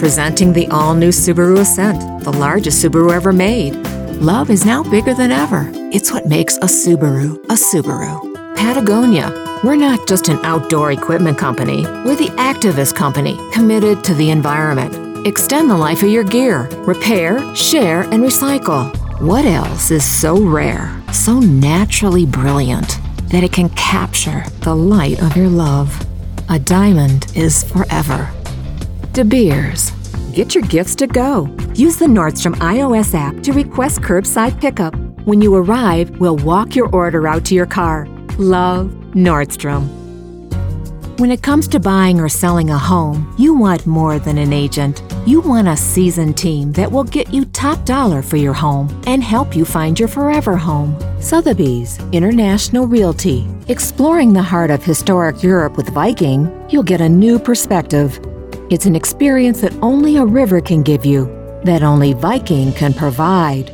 Presenting the all new Subaru Ascent, the largest Subaru ever made. Love is now bigger than ever. It's what makes a Subaru a Subaru. Patagonia. We're not just an outdoor equipment company, we're the activist company committed to the environment. Extend the life of your gear, repair, share, and recycle. What else is so rare, so naturally brilliant, that it can capture the light of your love? A diamond is forever. Beers. Get your gifts to go. Use the Nordstrom iOS app to request curbside pickup. When you arrive, we'll walk your order out to your car. Love, Nordstrom. When it comes to buying or selling a home, you want more than an agent. You want a seasoned team that will get you top dollar for your home and help you find your forever home. Sotheby's International Realty. Exploring the heart of historic Europe with Viking, you'll get a new perspective. It's an experience that only a river can give you, that only Viking can provide.